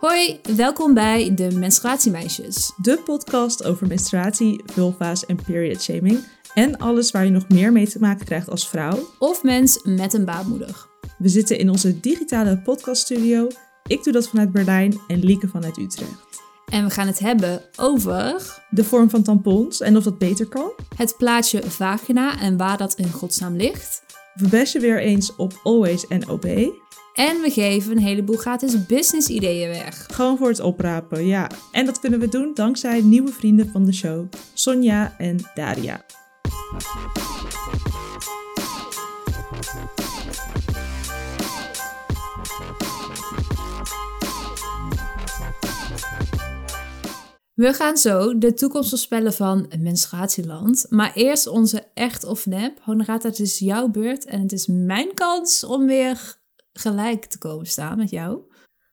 Hoi, welkom bij de Menstruatiemeisjes. De podcast over menstruatie, vulva's en period shaming. En alles waar je nog meer mee te maken krijgt als vrouw. Of mens met een baarmoeder. We zitten in onze digitale podcaststudio. Ik doe dat vanuit Berlijn en Lieke vanuit Utrecht. En we gaan het hebben over De vorm van tampons en of dat beter kan. het plaatje vagina en waar dat in godsnaam ligt. We bashen weer eens op Always en OB. En we geven een heleboel gratis business ideeën weg. Gewoon voor het oprapen, ja. En dat kunnen we doen dankzij nieuwe vrienden van de show. Sonja en Daria. We gaan zo de toekomst voorspellen van Menstruatieland. Maar eerst onze echt of nep. Honorata, het is jouw beurt en het is mijn kans om weer gelijk te komen staan met jou.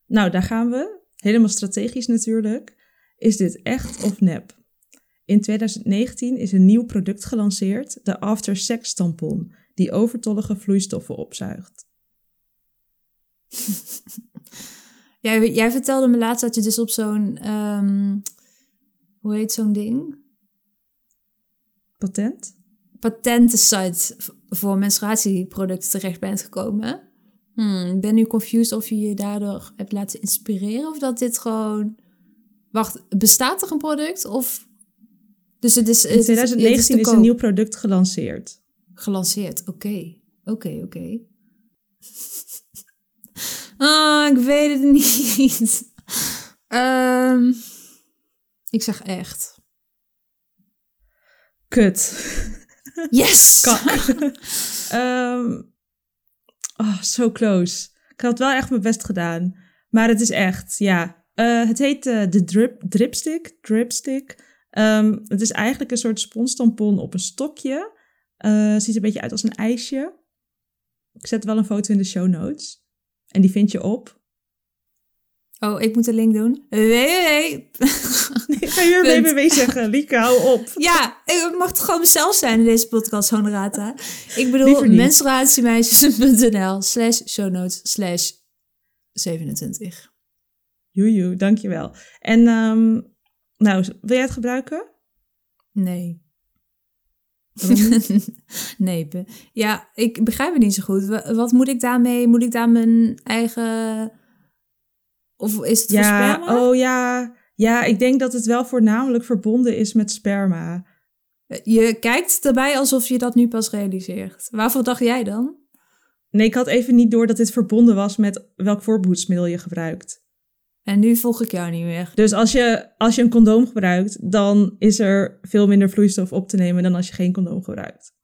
Nou, daar gaan we. Helemaal strategisch natuurlijk. Is dit echt of nep? In 2019 is een nieuw product gelanceerd, de After Sex tampon, die overtollige vloeistoffen opzuigt. Jij, jij vertelde me laatst dat je dus op zo'n, ehm, hoe heet zo'n ding? Patent? Patentensite voor menstruatieproducten terecht bent gekomen. Hmm, ben nu confused of je je daardoor hebt laten inspireren of dat dit gewoon... Wacht, bestaat er een product of... Dus het is, het In is- het 2019 te is een nieuw product gelanceerd. gelanceerd. Oké, oké, oké. Ah, ik weet het niet. Ehm, ik zeg echt. Kut. Yes! Kak. Ehm, oh, so close. Ik had wel echt mijn best gedaan. Maar het is echt, ja. Eh, het heet eh, de drip, dripstick. Dripstick. Ehm, het is eigenlijk een soort sponstampon op een stokje. Eh, ziet er een beetje uit als een ijsje. Ik zet wel een foto in de show notes. En die vind je op. Oh, ik moet de link doen. www. Ga je weer www zeggen? Lieke, hou op. Ja, ik mag toch gewoon mezelf zijn in deze podcast, Honorata. Ik bedoel, menstruatiemeisjes.nl slash show notes slash 27. Joejoe, dankjewel. En ehm, nou, wil jij het gebruiken? Nee. Nee, ja, ik begrijp het niet zo goed. Wa- Wat moet ik daarmee? Moet ik daar mijn eigen... Of is het voor Ja, sperma? oh ja. Ja, ik denk dat het wel voornamelijk verbonden is met sperma. Je kijkt erbij alsof je dat nu pas realiseert. Waarvoor dacht jij dan? Nee, ik had even niet door dat dit verbonden was met welk voorbehoedsmiddel je gebruikt. En nu volg ik jou niet meer. Dus als je, als je een condoom gebruikt, dan is er veel minder vloeistof op te nemen dan als je geen condoom gebruikt.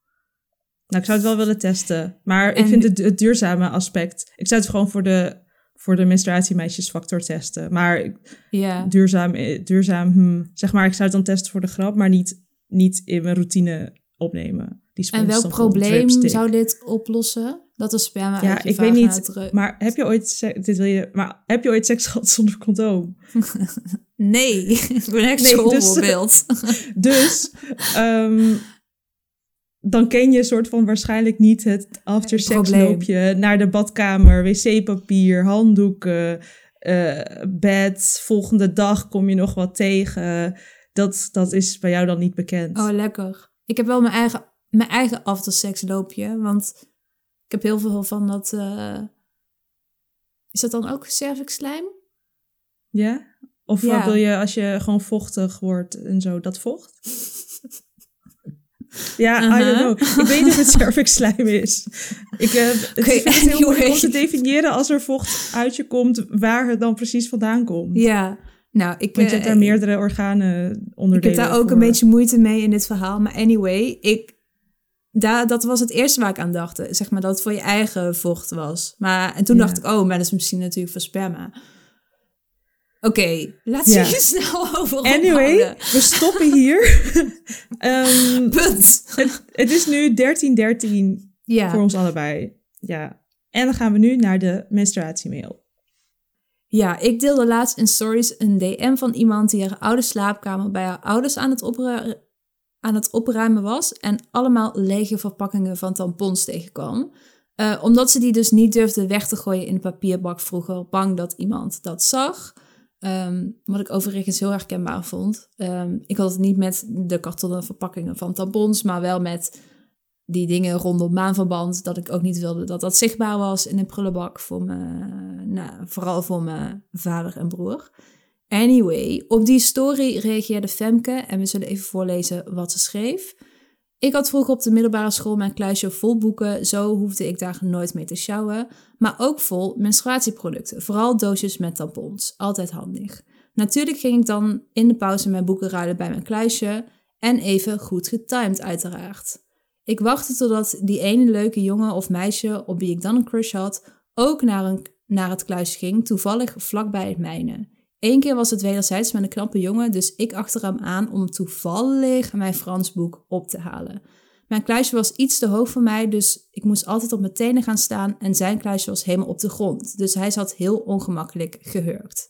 Nou, ik zou het wel willen testen. Maar ik vind het, het duurzame aspect. Ik zou het gewoon voor de, voor de menstruatiemeisjesfactor testen. Maar Ja. duurzaam, eh, duurzaam hmm, zeg maar, ik zou het dan testen voor de grap, maar niet, niet in mijn routine opnemen. Die En welk probleem zou dit oplossen? Dat de sperma Ja, ik weet niet, Maar heb je ooit, dit wil je, maar heb je ooit seks gehad zonder condoom? Nee, ik ben echt Nee, dus-. Dus ehm, dan ken je soort van waarschijnlijk niet het after sex Probleem. loopje naar de badkamer, wc-papier, handdoeken, eh, bed. Volgende dag kom je nog wat tegen. Dat, dat is bij jou dan niet bekend. Oh, lekker. Ik heb wel mijn eigen, mijn eigen aftersex loopje. Want ik heb heel veel van dat... eh, Is dat dan ook cervix slijm? Ja? Of Ja. wat wil je als je gewoon vochtig wordt en zo, dat vocht? Ja, I Uh-huh. don't know. Ik weet niet of het cervix slijm is. Ik eh, het het heel moeilijk om te definiëren als er vocht uit je komt, waar het dan precies vandaan komt. Ja. Nou, ik, Want je hebt eh, daar meerdere organen ik onderdelen heb daar ook voor. een beetje moeite mee in dit verhaal. Maar anyway, ik, daar, dat was het eerste waar ik aan dacht. Zeg maar dat het voor je eigen vocht was. Maar, en toen Ja. dacht ik, oh, maar dat is misschien natuurlijk voor sperma. Oké, laat Ja. je snel over Anyway, ophouden. we stoppen hier. Ehm, Punt. het, het is nu 13.13 Ja. voor ons allebei. Ja. En dan gaan we nu naar de menstruatiemail. Ja, ik deelde laatst in stories een DM van iemand die haar oude slaapkamer bij haar ouders aan het, opru- aan het opruimen was en allemaal lege verpakkingen van tampons tegenkwam. Eh, omdat ze die dus niet durfde weg te gooien in de papierbak vroeger, bang dat iemand dat zag. Ehm, wat ik overigens heel herkenbaar vond. Ehm, ik had het niet met de kartonnen verpakkingen van tampons, maar wel met die dingen rondom maanverband. Dat ik ook niet wilde dat dat zichtbaar was in de prullenbak. Voor me, nou, vooral voor mijn vader en broer. Anyway, op die story reageerde Femke en we zullen even voorlezen wat ze schreef. Ik had vroeger op de middelbare school mijn kluisje vol boeken, zo hoefde ik daar nooit mee te sjouwen. Maar ook vol menstruatieproducten, vooral doosjes met tampons, altijd handig. Natuurlijk ging ik dan in de pauze mijn boeken ruilen bij mijn kluisje en even goed getimed uiteraard. Ik wachtte totdat die ene leuke jongen of meisje op wie ik dan een crush had, ook naar, een, naar het kluisje ging, toevallig vlakbij het mijne. Eén keer was het wederzijds met een knappe jongen, dus ik achter hem aan om toevallig mijn Fransboek op te halen. Mijn kluisje was iets te hoog voor mij, dus ik moest altijd op mijn tenen gaan staan en zijn kluisje was helemaal op de grond, dus hij zat heel ongemakkelijk gehurkt.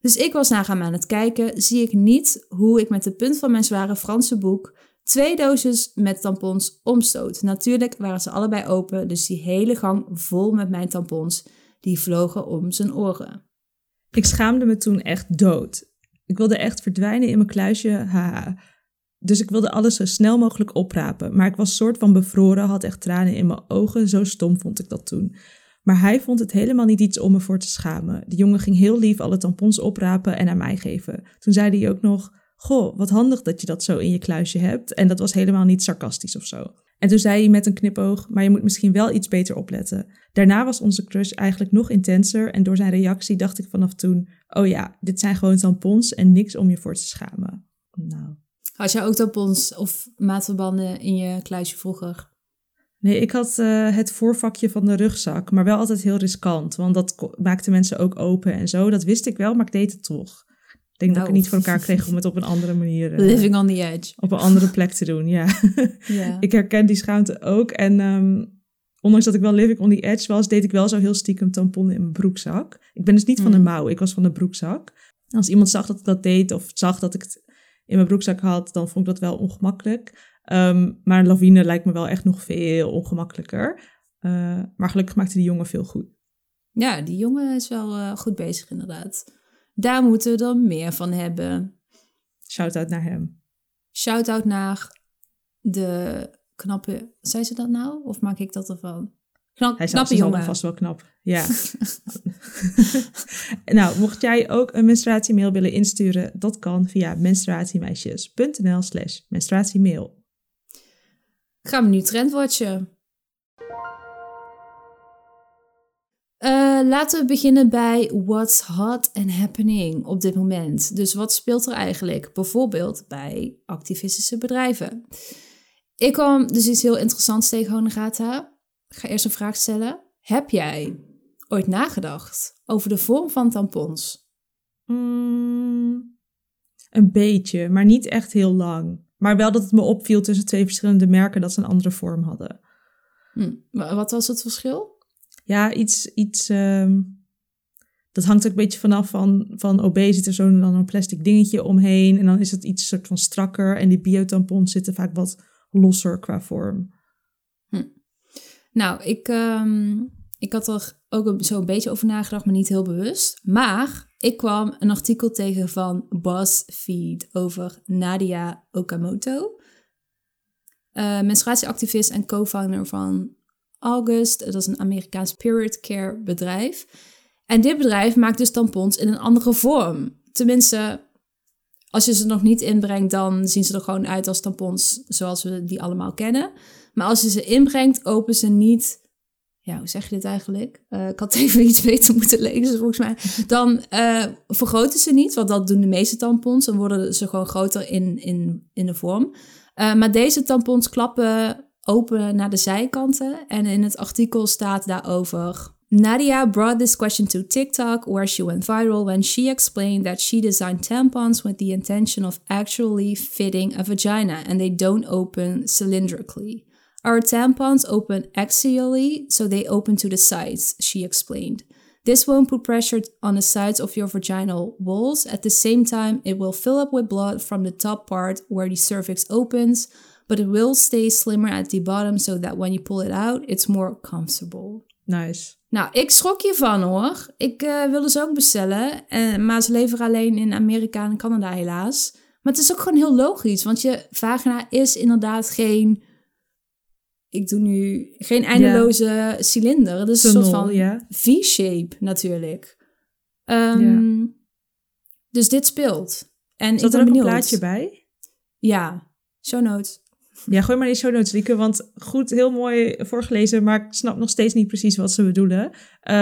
Dus ik was naar hem aan het kijken, zie ik niet hoe ik met de punt van mijn zware Franse boek twee doosjes met tampons omstoot. Natuurlijk waren ze allebei open, dus die hele gang vol met mijn tampons, die vlogen om zijn oren. Ik schaamde me toen echt dood. Ik wilde echt verdwijnen in mijn kluisje, haha. Dus ik wilde alles zo snel mogelijk oprapen. Maar ik was soort van bevroren, had echt tranen in mijn ogen. Zo stom vond ik dat toen. Maar hij vond het helemaal niet iets om me voor te schamen. De jongen ging heel lief alle tampons oprapen en aan mij geven. Toen zei hij ook nog: Goh, wat handig dat je dat zo in je kluisje hebt. En dat was helemaal niet sarcastisch of zo. En toen zei hij met een knipoog: Maar je moet misschien wel iets beter opletten. Daarna was onze crush eigenlijk nog intenser. En door zijn reactie dacht ik vanaf toen: Oh ja, dit zijn gewoon tampons en niks om je voor te schamen. Nou. Had jij ook tampons of maatverbanden in je kluisje vroeger? Nee, ik had uh, het voorvakje van de rugzak, maar wel altijd heel riskant. Want dat maakte mensen ook open en zo. Dat wist ik wel, maar ik deed het toch. Ik denk dat ik het niet voor elkaar kreeg om het op een andere manier... Uh, Living on the edge. Op een andere plek te doen, ja. Ja. ik herken die schaamte ook. En um, ondanks dat ik wel living on the edge was, deed ik wel zo heel stiekem tamponnen in mijn broekzak. Ik ben dus niet van de Hmm. mouw, ik was van de broekzak. Als iemand zag dat ik dat deed of zag dat ik het in mijn broekzak had, dan vond ik dat wel ongemakkelijk. Um, maar een lawine lijkt me wel echt nog veel ongemakkelijker. Uh, maar gelukkig maakte die jongen veel goed. Ja, die jongen is wel uh, goed bezig inderdaad. Daar moeten we er meer van hebben. Shout-out naar hem. Shout-out naar de knappe... Zei ze dat nou? Of maak ik dat ervan? Knap, Hij knappe is jongen. vast wel knap. Ja. nou, mocht jij ook een menstruatiemail willen insturen, dat kan via menstruatiemeisjes.nl slash menstruatiemail. Gaan we nu trendwatchen. Laten we beginnen bij what's hot and happening op dit moment. Dus wat speelt er eigenlijk bijvoorbeeld bij activistische bedrijven? Ik kwam dus iets heel interessants tegen Honegata. Ik ga eerst een vraag stellen. Heb jij ooit nagedacht over de vorm van tampons? Mm, een beetje, maar niet echt heel lang. Maar wel dat het me opviel tussen twee verschillende merken dat ze een andere vorm hadden. Hm. Wat was het verschil? Ja, iets. iets um, dat hangt ook een beetje vanaf van, van OB zit er zo'n dan een plastic dingetje omheen. En dan is het iets soort van strakker. En die biotampons zitten vaak wat losser qua vorm. Hm. Nou, ik, um, ik had er ook zo een beetje over nagedacht, maar niet heel bewust. Maar ik kwam een artikel tegen van BuzzFeed over Nadia Okamoto. Uh, menstruatieactivist en co-founder van August. Dat is een Amerikaans period care bedrijf. En dit bedrijf maakt dus tampons in een andere vorm. Tenminste, als je ze nog niet inbrengt, dan zien ze er gewoon uit als tampons zoals we die allemaal kennen. Maar als je ze inbrengt, open ze niet. Ja, hoe zeg je dit eigenlijk? Uh, ik had even iets beter moeten lezen, volgens mij. Dan uh, vergroten ze niet, want dat doen de meeste tampons. Dan worden ze gewoon groter in, in, in de vorm. Uh, maar deze tampons klappen open naar de zijkanten. En in het artikel staat daarover. Nadia brought this question to TikTok, where she went viral when she explained that she designed tampons with the intention of actually fitting a vagina and they don't open cylindrically. Our tampons open axially, so they open to the sides, she explained. This won't put pressure on the sides of your vaginal walls. At the same time, it will fill up with blood from the top part where the cervix opens, but it will stay slimmer at the bottom so that when you pull it out, it's more comfortable. Nice. Nou, ik schrok hiervan hoor. Ik uh, wilde ze ook bestellen. Uh, maar ze leveren alleen in Amerika en Canada helaas. Maar het is ook gewoon heel logisch. Want je vagina is inderdaad geen... Ik doe nu geen eindeloze cilinder. Het is een soort van. V-shape natuurlijk. Um, ja. Dus dit speelt. En Zat ik ben er ook benieuwd. een plaatje bij? Ja, show notes. Ja, gooi maar die show notes, Lieke. Want goed, heel mooi voorgelezen, maar ik snap nog steeds niet precies wat ze bedoelen. Um,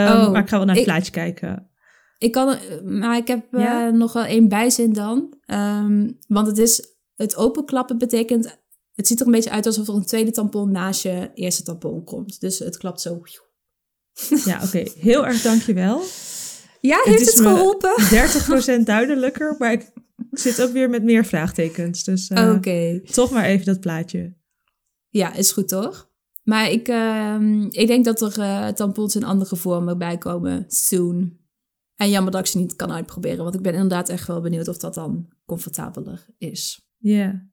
Oh, maar ik ga wel naar het ik- plaatje kijken. Ik kan, maar ik heb eh, nog wel één bijzin dan. Ehm, want het is, het openklappen betekent, het ziet er een beetje uit alsof er een tweede tampon naast je eerste tampon komt. Dus het klapt zo. Ja, oké. Heel erg dankjewel. Ja, Het heeft het, me- geholpen? 30% duidelijker, maar ik zit ook weer met meer vraagtekens. Dus eh, Oké. toch maar even dat plaatje. Ja, is goed toch? Maar ik, ehm, ik denk dat er eh, tampons in andere vormen bij komen soon. En jammer dat ik ze niet kan uitproberen, want ik ben inderdaad echt wel benieuwd of dat dan comfortabeler is. Ja.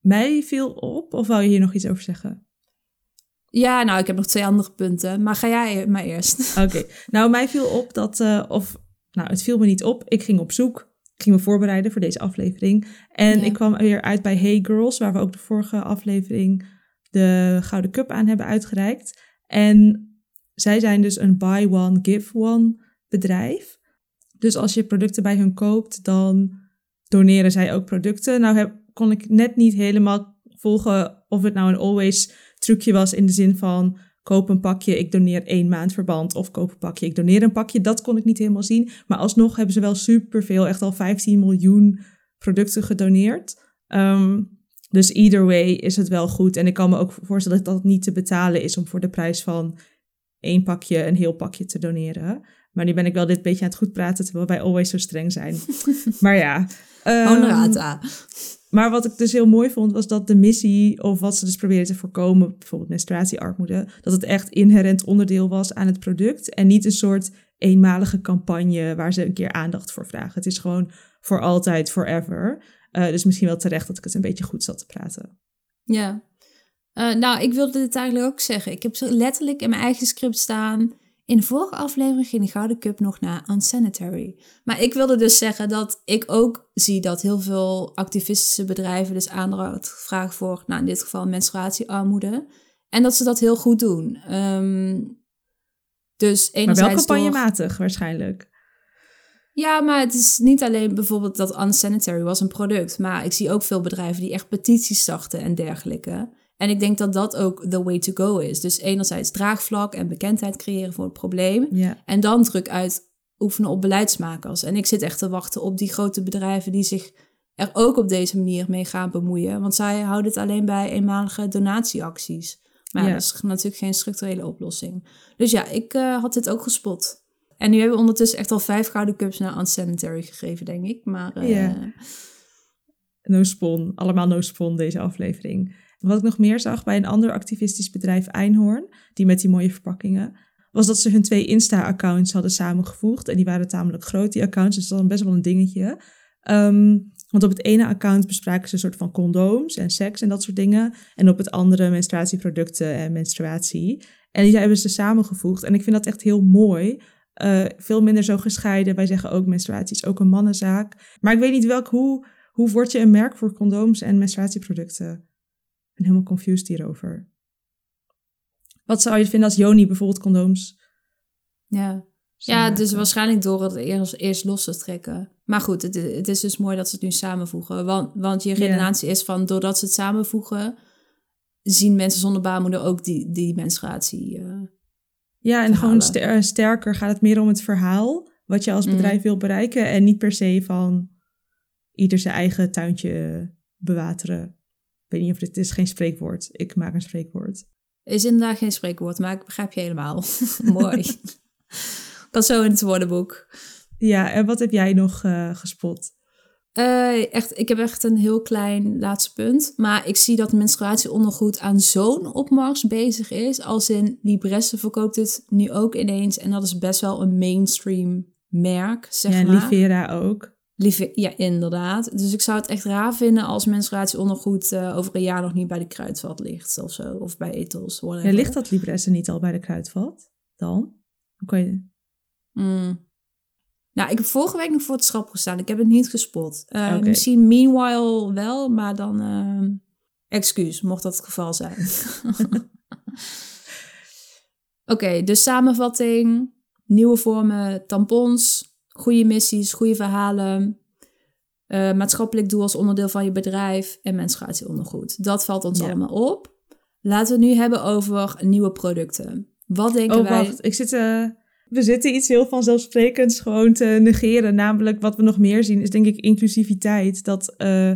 Mij viel op, of wou je hier nog iets over zeggen? Ja, nou, ik heb nog twee andere punten, maar ga jij maar eerst. Oké, nou mij viel op dat, eh, of nou het viel me niet op, ik ging op zoek. Ging me voorbereiden voor deze aflevering. En Ja. ik kwam weer uit bij Hey Girls, waar we ook de vorige aflevering de Gouden Cup aan hebben uitgereikt. En zij zijn dus een buy one, give one bedrijf. Dus als je producten bij hun koopt, dan doneren zij ook producten. Nou heb, kon ik net niet helemaal volgen of het nou een always trucje was in de zin van koop een pakje, ik doneer één maand verband. Of koop een pakje, ik doneer een pakje. Dat kon ik niet helemaal zien. Maar alsnog hebben ze wel superveel, echt al 15 miljoen producten gedoneerd. Ehm, dus either way is het wel goed. En ik kan me ook voorstellen dat het niet te betalen is om voor de prijs van één pakje een heel pakje te doneren. Maar nu ben ik wel dit beetje aan het goed praten, terwijl wij always zo streng zijn. maar ja. ehm, Honorata. Maar wat ik dus heel mooi vond, was dat de missie, of wat ze dus proberen te voorkomen, bijvoorbeeld menstruatiearmoede, dat het echt inherent onderdeel was aan het product en niet een soort eenmalige campagne waar ze een keer aandacht voor vragen. Het is gewoon voor altijd, forever. Eh, dus misschien wel terecht dat ik het een beetje goed zat te praten. Ja. Eh, nou, ik wilde dit eigenlijk ook zeggen. Ik heb letterlijk in mijn eigen script staan. In de vorige aflevering ging de Gouden Cup nog naar Unsanitary. Maar ik wilde dus zeggen dat ik ook zie dat heel veel activistische bedrijven dus aandacht vragen voor, nou in dit geval menstruatiearmoede. En dat ze dat heel goed doen. Ehm, dus Maar wel door- campagnematig waarschijnlijk. Ja, maar het is niet alleen bijvoorbeeld dat Unsanitary was een product. Maar ik zie ook veel bedrijven die echt petities starten en dergelijke. En ik denk dat dat ook the way to go is. Dus enerzijds draagvlak en bekendheid creëren voor het probleem. Ja. En dan druk uitoefenen op beleidsmakers. En ik zit echt te wachten op die grote bedrijven die zich er ook op deze manier mee gaan bemoeien. Want zij houden het alleen bij eenmalige donatieacties. Maar ja, Ja. dat is natuurlijk geen structurele oplossing. Dus ja, ik eh, had dit ook gespot. En nu hebben we ondertussen echt al vijf gouden cups naar Unsanitary gegeven, denk ik. Maar eh. No spon, allemaal no spon deze aflevering. Wat ik nog meer zag bij een ander activistisch bedrijf, Einhorn, die met die mooie verpakkingen, was dat ze hun twee Insta-accounts hadden samengevoegd. En die waren tamelijk groot, die accounts, dus dat was best wel een dingetje. Ehm, want op het ene account bespraken ze een soort van condooms en seks en dat soort dingen. En op het andere menstruatieproducten en menstruatie. En die hebben ze samengevoegd. En ik vind dat echt heel mooi. Eh, veel minder zo gescheiden. Wij zeggen ook menstruatie is ook een mannenzaak. Maar ik weet niet welk, hoe, hoe word je een merk voor condooms en menstruatieproducten? Ben helemaal confused hierover. Wat zou je vinden als Joni bijvoorbeeld condooms? ja. ja, dus waarschijnlijk door het eerst, eerst los te trekken. Maar goed, het, het is dus mooi dat ze het nu samenvoegen. Want, want je redenatie is van, doordat ze het samenvoegen... zien mensen zonder baarmoeder ook die, die menstruatie. eh. Ja, en gewoon ster- sterker gaat het meer om het verhaal. Wat je als Mhm. bedrijf wil bereiken. En niet per se van ieder zijn eigen tuintje bewateren. Ik weet niet of dit het is geen spreekwoord. Ik maak een spreekwoord. Is inderdaad geen spreekwoord, maar ik begrijp je helemaal. mooi. kan zo in het woordenboek. Ja, en wat heb jij nog eh, gespot? Eh, echt, ik heb echt een heel klein laatste punt. Maar ik zie dat menstruatieondergoed aan zo'n opmars bezig is. Als in Libresse verkoopt het nu ook ineens. En dat is best wel een mainstream merk, zeg ja, en maar. Livera ook. Lieve, ja, inderdaad. Dus ik zou het echt raar vinden als menstruatieondergoed eh over een jaar nog niet bij de kruidvat ligt of zo. Of bij whatever. Ja, ligt dat Libresse niet al bij de kruidvat? dan? Hoe kan je... Mm. Nou, ik heb vorige week nog voor het schap gestaan. Ik heb het niet gespot. Eh. Misschien meanwhile wel, maar dan... eh, excuus, mocht dat het geval zijn. Oké, dus samenvatting. Nieuwe vormen, tampons. Goede missies, goede verhalen. eh, maatschappelijk doel als onderdeel van je bedrijf. En menstruatieondergoed. Dat valt ons Ja. allemaal op. Laten we het nu hebben over nieuwe producten. Wat denken Oh, wij... wacht. Ik zit, eh, we zitten iets heel vanzelfsprekends gewoon te negeren. Namelijk wat we nog meer zien is denk ik inclusiviteit. Dat eh,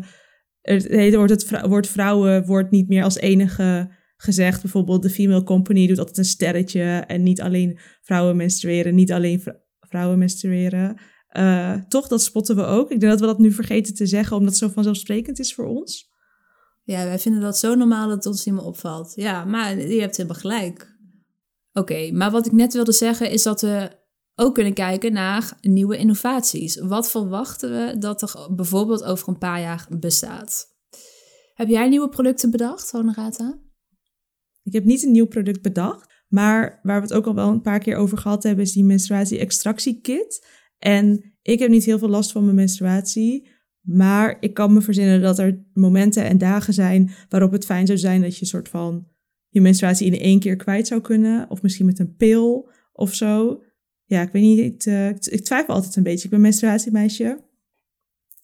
het hele woord, het vrou- woord vrouwen wordt niet meer als enige gezegd. Bijvoorbeeld de female company doet altijd een sterretje. En niet alleen vrouwen menstrueren, niet alleen vrou- vrouwen menstrueren. Eh, toch, dat spotten we ook. Ik denk dat we dat nu vergeten te zeggen, omdat het zo vanzelfsprekend is voor ons. Ja, wij vinden dat zo normaal dat het ons niet meer opvalt. Ja, maar je hebt helemaal gelijk. Oké, maar wat ik net wilde zeggen is dat we ook kunnen kijken naar nieuwe innovaties. Wat verwachten we dat er bijvoorbeeld over een paar jaar bestaat? Heb jij nieuwe producten bedacht, Honorata? Ik heb niet een nieuw product bedacht, maar waar we het ook al wel een paar keer over gehad hebben, is die menstruatie-extractiekit. En ik heb niet heel veel last van mijn menstruatie, maar ik kan me verzinnen dat er momenten en dagen zijn waarop het fijn zou zijn dat je soort van je menstruatie in één keer kwijt zou kunnen, of misschien met een pil of zo. Ja, ik weet niet, eh, ik, ik twijfel altijd een beetje. Ik ben menstruatiemeisje.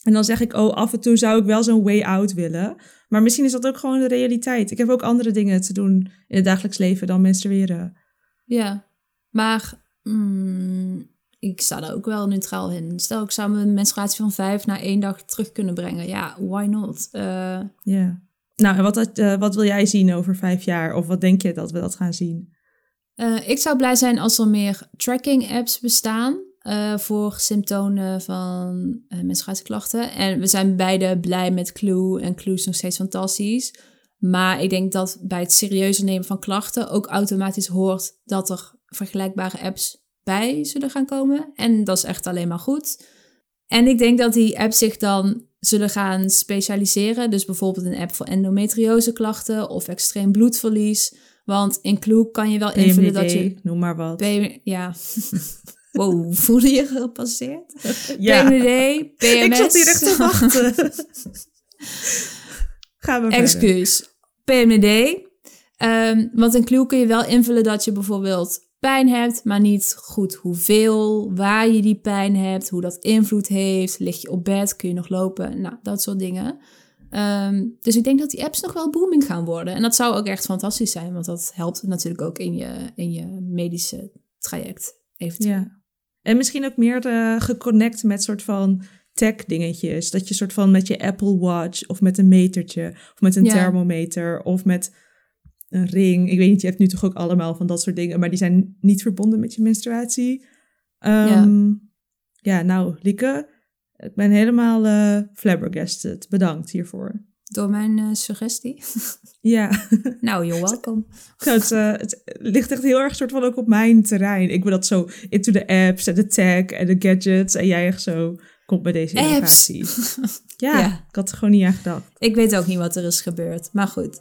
En dan zeg ik, oh, af en toe zou ik wel zo'n way out willen. Maar misschien is dat ook gewoon de realiteit. Ik heb ook andere dingen te doen in het dagelijks leven dan menstrueren. Ja, maar mm, ik sta daar ook wel neutraal in. Stel, ik zou mijn menstruatie van vijf naar één dag terug kunnen brengen. Ja, why not? Eh, Ja. Nou, en wat, eh, wat wil jij zien over vijf jaar? Of wat denk je dat we dat gaan zien? Eh, ik zou blij zijn als er meer tracking apps bestaan eh, voor symptomen van eh menstruatieklachten. En we zijn beide blij met Clue en Clue is nog steeds fantastisch. Maar ik denk dat bij het serieuzer nemen van klachten ook automatisch hoort dat er vergelijkbare apps bij zullen gaan komen. En dat is echt alleen maar goed. En ik denk dat die apps zich dan zullen gaan specialiseren. Dus bijvoorbeeld een app voor endometrioseklachten of extreem bloedverlies. Want in Clue kan je wel invullen dat je... Noem maar wat. Ja. wow, voelde je gepasseerd? ja, PMDD, PMS. ik zat hier echt te wachten. Gaan we. Excuus. PMD. Ehm, want in Clue kun je wel invullen dat je bijvoorbeeld pijn hebt, maar niet goed hoeveel, waar je die pijn hebt, hoe dat invloed heeft. Lig je op bed, kun je nog lopen, nou, dat soort dingen. Ehm, dus ik denk dat die apps nog wel booming gaan worden. En dat zou ook echt fantastisch zijn, want dat helpt natuurlijk ook in je, in je medische traject. Eventueel. Ja. En misschien ook meer eh, geconnect met soort van tech dingetjes. Dat je soort van met je Apple Watch of met een metertje of met een Ja. thermometer of met een ring. Ik weet niet, je hebt nu toch ook allemaal van dat soort dingen, maar die zijn niet verbonden met je menstruatie. Ehm, ja. nou, Lieke, ik ben helemaal eh flabbergasted. Bedankt hiervoor. Door mijn eh, suggestie. Ja, nou, you're welcome. het, eh, het ligt echt heel erg soort van ook op mijn terrein. Ik ben dat zo into de apps en de tech en de gadgets. En jij echt zo komt bij deze innovatie. Ja, Ja. ik had er gewoon niet aan gedacht. Ik weet ook niet wat er is gebeurd, maar goed.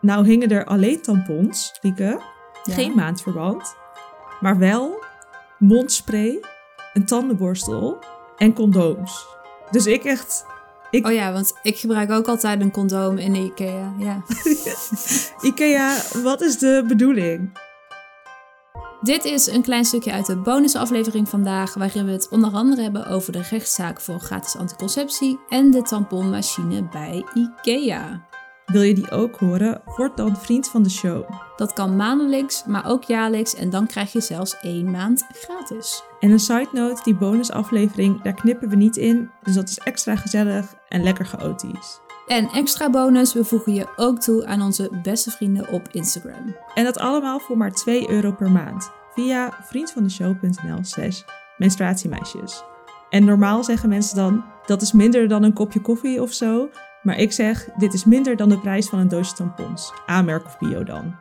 Nou hingen er alleen tampons, Lieke. Ja. Geen maandverband. Maar wel mondspray, een tandenborstel en condooms. Dus ik echt... Ik, Oh ja, want ik gebruik ook altijd een condoom in de IKEA. Ja. Ikea, wat is de bedoeling? Dit is een klein stukje uit de bonusaflevering vandaag, waarin we het onder andere hebben over de rechtszaak voor gratis anticonceptie en de tamponmachine bij IKEA. Wil je die ook horen? Word dan vriend van de show. Dat kan maandelijks, maar ook jaarlijks en dan krijg je zelfs één maand gratis. En een side note, die bonusaflevering, daar knippen we niet in. Dus dat is extra gezellig en lekker chaotisch. En extra bonus, we voegen je ook toe aan onze beste vrienden op Instagram. En dat allemaal voor maar 2 euro per maand. Via vriendvandeshow.nl slash menstruatiemeisjes. En normaal zeggen mensen dan, dat is minder dan een kopje koffie of zo. Maar ik zeg, dit is minder dan de prijs van een doosje tampons. A-merk of bio dan.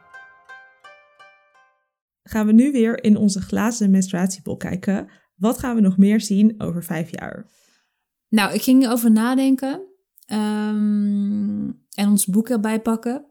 Gaan we nu weer in onze glazen menstruatiebol kijken. Wat gaan we nog meer zien over vijf jaar? Nou, ik ging erover nadenken ehm, en ons boek erbij pakken.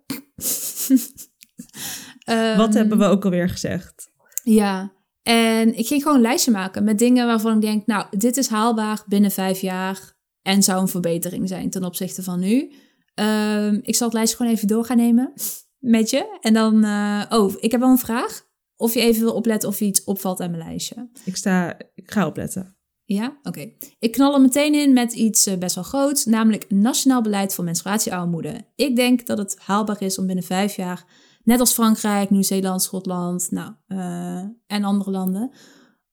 Wat Ehm, hebben we ook alweer gezegd? Ja, en ik ging gewoon een lijstje maken met dingen waarvan ik denk, nou, dit is haalbaar binnen vijf jaar en zou een verbetering zijn ten opzichte van nu. Ehm, ik zal het lijstje gewoon even door gaan nemen met je. En dan, eh, oh, ik heb wel een vraag. Of je even wil opletten of je iets opvalt aan mijn lijstje. Ik, sta, ik ga opletten. Ja, oké. Ik knal er meteen in met iets eh, best wel groots, namelijk nationaal beleid voor menstruatiearmoede. Ik denk dat het haalbaar is om binnen vijf jaar, net als Frankrijk, Nieuw-Zeeland, Schotland nou, eh, en andere landen,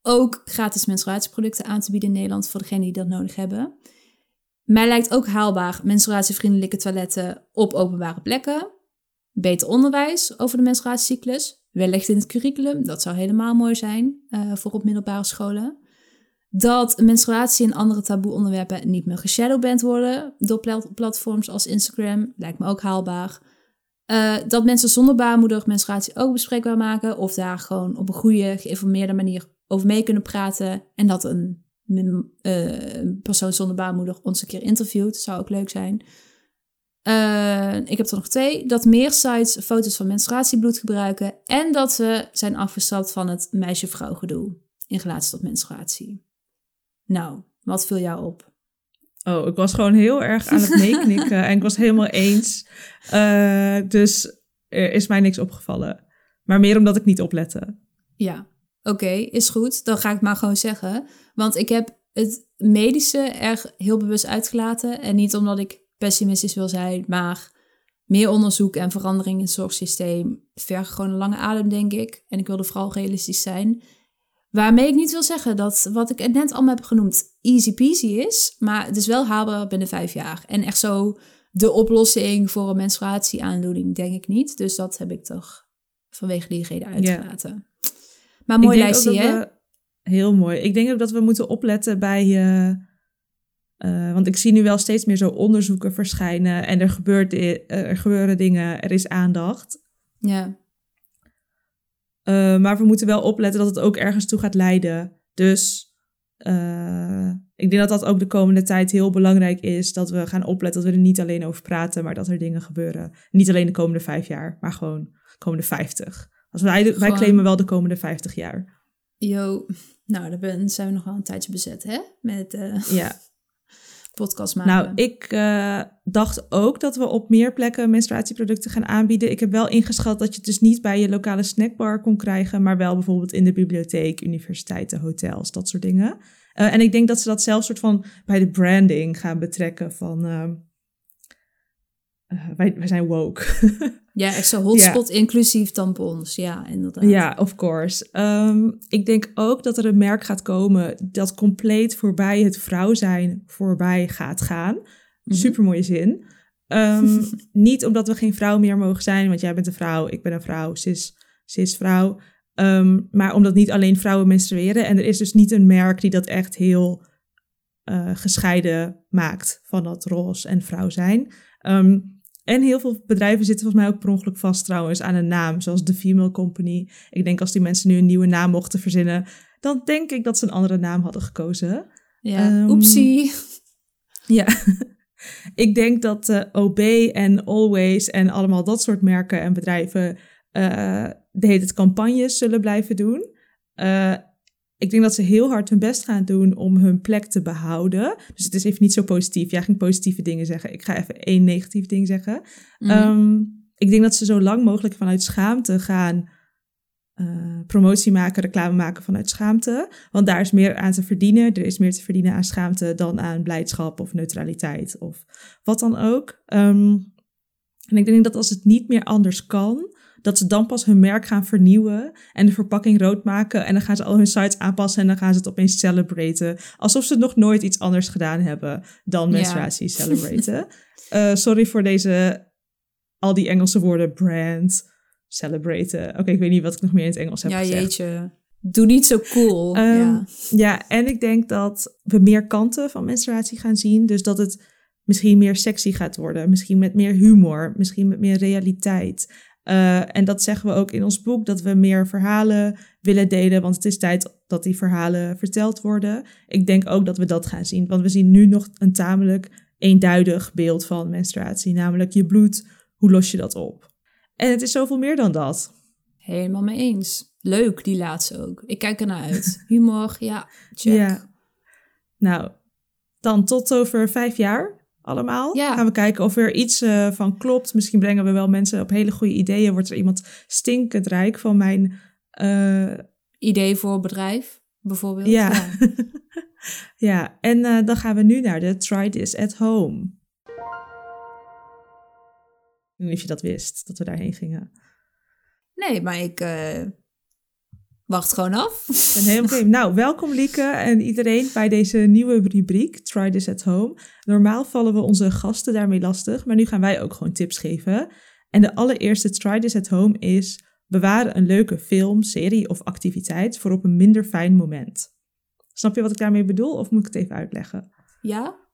ook gratis menstruatieproducten aan te bieden in Nederland voor degenen die dat nodig hebben. Mij lijkt ook haalbaar menstruatievriendelijke toiletten op openbare plekken. Beter onderwijs over de menstruatiecyclus. Wellicht in het curriculum, dat zou helemaal mooi zijn eh, voor op middelbare scholen dat menstruatie en andere taboe onderwerpen niet meer geshadowband worden door pla- platforms als Instagram. Lijkt me ook haalbaar. Eh, dat mensen zonder baarmoeder menstruatie ook bespreekbaar maken. Of daar gewoon op een goede, geïnformeerde manier over mee kunnen praten. En dat een, een persoon zonder baarmoeder ons een keer interviewt. Zou ook leuk zijn. Eh, ik heb er nog twee. Dat meer sites foto's van menstruatiebloed gebruiken. En dat ze zijn afgestapt van het meisje-vrouw gedoe in relatie tot menstruatie. Nou, wat viel jou op? Oh, ik was gewoon heel erg aan het meeknikken en ik was helemaal eens. Eh, dus er is mij niks opgevallen. Maar meer omdat ik niet oplette. Ja, oké, is goed. Dan ga ik maar gewoon zeggen. Want ik heb het medische er heel bewust uitgelaten. En niet omdat ik pessimistisch wil zijn, maar meer onderzoek en verandering in het zorgsysteem vergen gewoon een lange adem, denk ik. En ik wilde vooral realistisch zijn. Waarmee ik niet wil zeggen dat wat ik net allemaal heb genoemd easy peasy is. Maar het is wel haalbaar binnen vijf jaar. En echt zo de oplossing voor een menstruatieaandoening, denk ik niet. Dus dat heb ik toch vanwege die reden uitgelaten. Maar mooi lijstje, hè? we- heel mooi. Ik denk ook dat we moeten opletten bij... eh, eh, want ik zie nu wel steeds meer zo onderzoeken verschijnen. En er, gebeurt, eh, er gebeuren dingen, er is aandacht. Ja, maar we moeten wel opletten dat het ook ergens toe gaat leiden. Dus ik denk dat dat ook de komende tijd heel belangrijk is. Dat we gaan opletten dat we er niet alleen over praten, maar dat er dingen gebeuren. Niet alleen de komende vijf jaar, maar gewoon de komende vijftig. Als wij, wij claimen wel de komende vijftig jaar. yo. Nou, daar ben- zijn we nog wel een tijdje bezet, hè? Met eh Ja. podcast maken. Nou, ik eh, dacht ook dat we op meer plekken menstruatieproducten gaan aanbieden. Ik heb wel ingeschat dat je het dus niet bij je lokale snackbar kon krijgen, maar wel bijvoorbeeld in de bibliotheek, universiteiten, hotels, dat soort dingen. Eh, en ik denk dat ze dat zelfs soort van bij de branding gaan betrekken van eh, wij, wij zijn woke. Ja, echt zo hotspot inclusief tampons. Ja, inderdaad. Ja, of course. Ehm, ik denk ook dat er een merk gaat komen dat compleet voorbij het vrouw zijn voorbij gaat gaan. Mhm. Super mooie zin. Ehm, niet omdat we geen vrouw meer mogen zijn, want jij bent een vrouw, ik ben een vrouw, cis, cis vrouw. Ehm, maar omdat niet alleen vrouwen menstrueren. En er is dus niet een merk die dat echt heel eh, gescheiden maakt van dat roze en vrouw zijn. En heel veel bedrijven zitten volgens mij ook per ongeluk vast trouwens aan een naam, zoals de Female Company. Ik denk als die mensen nu een nieuwe naam mochten verzinnen, dan denk ik dat ze een andere naam hadden gekozen. Ja, Ehm, oepsie. Ja, ik denk dat eh, OB en Always en allemaal dat soort merken en bedrijven eh, de hele campagnes zullen blijven doen. Eh, ik denk dat ze heel hard hun best gaan doen om hun plek te behouden. Dus het is even niet zo positief. Jij ging positieve dingen zeggen. Ik ga even één negatief ding zeggen. Mhm. Ehm, ik denk dat ze zo lang mogelijk vanuit schaamte gaan eh, promotie maken, reclame maken vanuit schaamte. Want daar is meer aan te verdienen. Er is meer te verdienen aan schaamte dan aan blijdschap of neutraliteit of wat dan ook. Ehm, en ik denk dat als het niet meer anders kan, dat ze dan pas hun merk gaan vernieuwen en de verpakking rood maken. En dan gaan ze al hun sites aanpassen en dan gaan ze het opeens celebraten. Alsof ze nog nooit iets anders gedaan hebben dan menstruatie celebraten. Eh, sorry voor deze, al die Engelse woorden, brand, celebraten. Oké, ik weet niet wat ik nog meer in het Engels heb ja, gezegd. jeetje. Doe niet zo cool. Ehm, ja. Ja, en ik denk dat we meer kanten van menstruatie gaan zien. Dus dat het misschien meer sexy gaat worden. Misschien met meer humor. Misschien met meer realiteit. Eh, en dat zeggen we ook in ons boek. Dat we meer verhalen willen delen. Want het is tijd dat die verhalen verteld worden. Ik denk ook dat we dat gaan zien. Want we zien nu nog een tamelijk eenduidig beeld van menstruatie. Namelijk je bloed. Hoe los je dat op? En het is zoveel meer dan dat. Helemaal mee eens. Leuk, die laatste ook. Ik kijk ernaar uit. Humor, ja, check. Ja. Nou, dan tot over vijf jaar allemaal. Ja. Gaan we kijken of er iets eh, van klopt. Misschien brengen we wel mensen op hele goede ideeën. Wordt er iemand stinkend rijk van mijn... eh, Idee voor bedrijf, bijvoorbeeld. ja. ja, en eh, dan gaan we nu naar de Try This at Home. Ik weet niet of je dat wist, dat we daarheen gingen. Nee, maar ik wacht gewoon af. Ben helemaal game. Nou, welkom Lieke en iedereen bij deze nieuwe rubriek Try This at Home. Normaal vallen we onze gasten daarmee lastig, maar nu gaan wij ook gewoon tips geven. En de allereerste Try This at Home is bewaren een leuke film, serie of activiteit voor op een minder fijn moment. Snap je wat ik daarmee bedoel of moet ik het even uitleggen? Ja?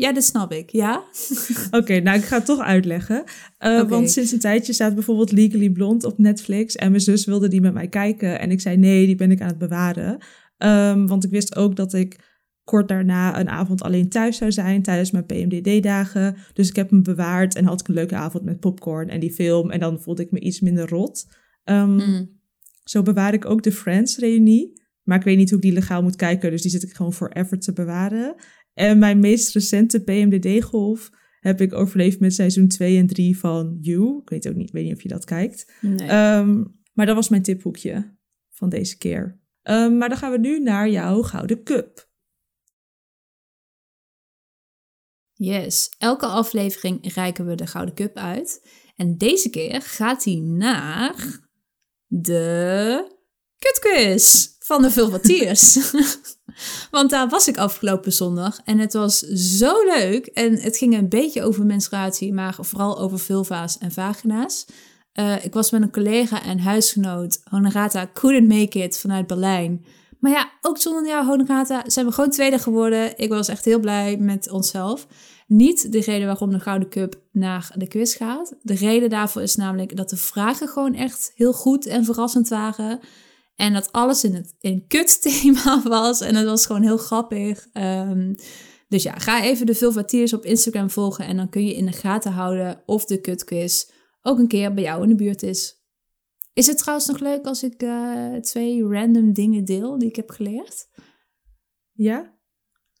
Ja, dit snap ik. Ja? Oké, nou ik ga het toch uitleggen. Uh, Oké. Want sinds een tijdje staat bijvoorbeeld Legally Blonde op Netflix. En mijn zus wilde die met mij kijken. En ik zei nee, die ben ik aan het bewaren. Ehm, want ik wist ook dat ik kort daarna een avond alleen thuis zou zijn tijdens mijn PMDD-dagen. Dus ik heb hem bewaard en had ik een leuke avond met popcorn en die film. En dan voelde ik me iets minder rot. Ehm, Mm. Zo bewaar ik ook de Friends-reunie. Maar ik weet niet hoe ik die legaal moet kijken. Dus die zit ik gewoon forever te bewaren. En mijn meest recente PMDD-golf heb ik overleefd met seizoen 2 en 3 van You. Ik weet ook niet, weet niet of je dat kijkt. Nee. Ehm, maar dat was mijn tiphoekje van deze keer. Ehm, maar dan gaan we nu naar jouw Gouden Cup. Yes, elke aflevering reiken we de Gouden Cup uit. En deze keer gaat hij naar de kutquiz van de Vulvatiers. Want daar was ik afgelopen zondag en het was zo leuk. En het ging een beetje over menstruatie, maar vooral over vulva's en vagina's. Eh, ik was met een collega en huisgenoot, Honorata couldn't make it vanuit Berlijn. Maar ja, ook zonder jou, Honorata, zijn we gewoon tweede geworden. Ik was echt heel blij met onszelf. Niet de reden waarom de Gouden Cup naar de quiz gaat. De reden daarvoor is namelijk dat de vragen gewoon echt heel goed en verrassend waren. En dat alles in het in kut thema was. En het was gewoon heel grappig. Ehm, dus ja, ga even de Vulvatiers op Instagram volgen. En dan kun je in de gaten houden of de kutquiz ook een keer bij jou in de buurt is. Is het trouwens nog leuk als ik eh, twee random dingen deel die ik heb geleerd? Ja?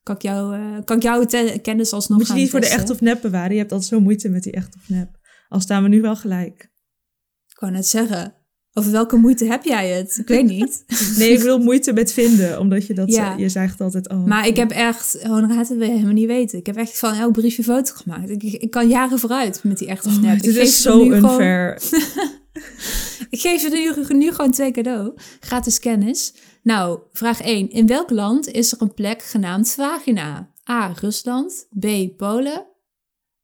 Kan ik, jou, eh, kan ik jouw kennis alsnog Moet je niet voor de echt of nep bewaren? Je hebt altijd zo moeite met die echt of nep. Al staan we nu wel gelijk. Ik wou net zeggen. Over welke moeite heb jij het? Ik weet niet. Nee, ik bedoel moeite met vinden. Omdat je dat... Ja. Je zegt altijd... Oh, Maar ik heb echt, het wil je helemaal niet weten. Ik heb echt van elk briefje foto gemaakt. Ik, ik kan jaren vooruit met die echt of Oh, dit is zo gewoon- unfair. Ik geef je nu, nu gewoon twee cadeau. Gratis kennis. Nou, vraag 1. In welk land is er een plek genaamd vagina? A. Rusland. B. Polen.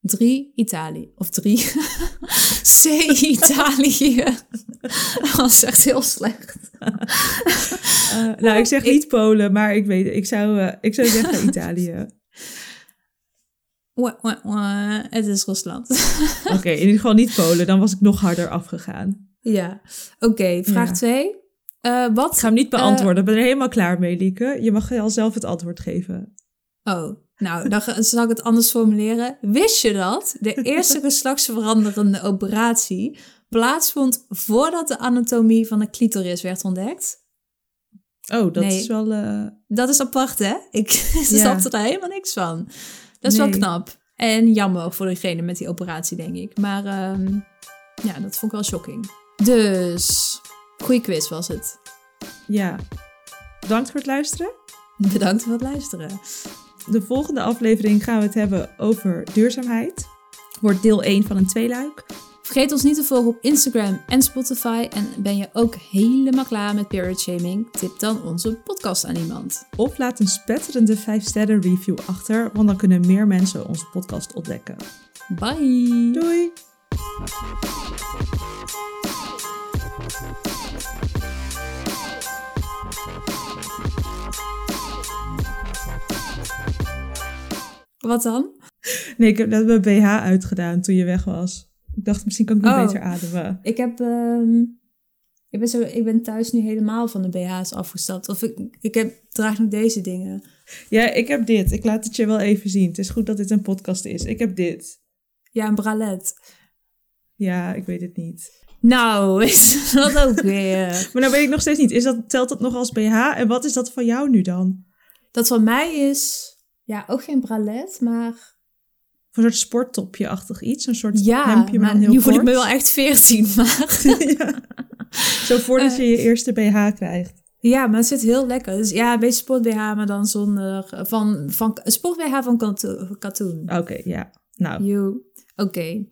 3. Italië. Of 3. C. Italië. Dat was echt heel slecht. Eh, nou, ik zeg Ik- niet Polen, maar ik weet Ik zou, eh, ik zou zeggen Italië. Het is Rusland. Oké, in ieder geval niet Polen. Dan was ik nog harder afgegaan. ja. Oké, vraag Ja. 2. Eh, wat? Ik ga hem niet beantwoorden. Ik ben er helemaal klaar mee, Lieke. Je mag al zelf het antwoord geven. Oh, nou, dan zal ik het anders formuleren. Wist je dat de eerste geslachtsveranderende operatie plaatsvond voordat de anatomie van de clitoris werd ontdekt? Oh, dat Nee. is wel... eh, Dat is apart, hè? Ik Ja. snap er helemaal niks van. Dat is wel knap. En jammer voor degene met die operatie, denk ik. Maar ehm, ja, dat vond ik wel shocking. Dus, goede quiz was het. ja. Bedankt voor het luisteren. Bedankt voor het luisteren. De volgende aflevering gaan we het hebben over duurzaamheid. Wordt deel 1 van een tweeluik. Vergeet ons niet te volgen op Instagram en Spotify. En ben je ook helemaal klaar met period shaming? Tip dan onze podcast aan iemand. Of laat een spetterende 5 sterren review achter, want dan kunnen meer mensen onze podcast ontdekken. Bye! Doei! Wat dan? Nee, ik heb net mijn BH uitgedaan toen je weg was. Ik dacht, misschien kan ik nog Oh. beter ademen. Ik heb... ehm, ik, ben zo, ik ben thuis nu helemaal van de BH's afgestapt. Of ik, ik heb, draag nog deze dingen. Ja, ik heb dit. Ik laat het je wel even zien. Het is goed dat dit een podcast is. Ik heb dit. Ja, een bralet. Ja, ik weet het niet. Nou, is dat ook weer. Maar nou weet ik nog steeds niet. Is dat, telt dat nog als BH? En wat is dat van jou nu dan? Dat van mij is, ja, ook geen bralet, maar Een soort sporttopje-achtig iets? Een soort ja, hemdje, maar maar heel nu voel ik me wel echt 14, maar ja. Zo voordat Eh. je je eerste BH krijgt. ja, maar het zit heel lekker. Dus ja, een beetje sport BH, maar dan zonder van van sport BH van katoen. Oké, ja. Nou. Oké.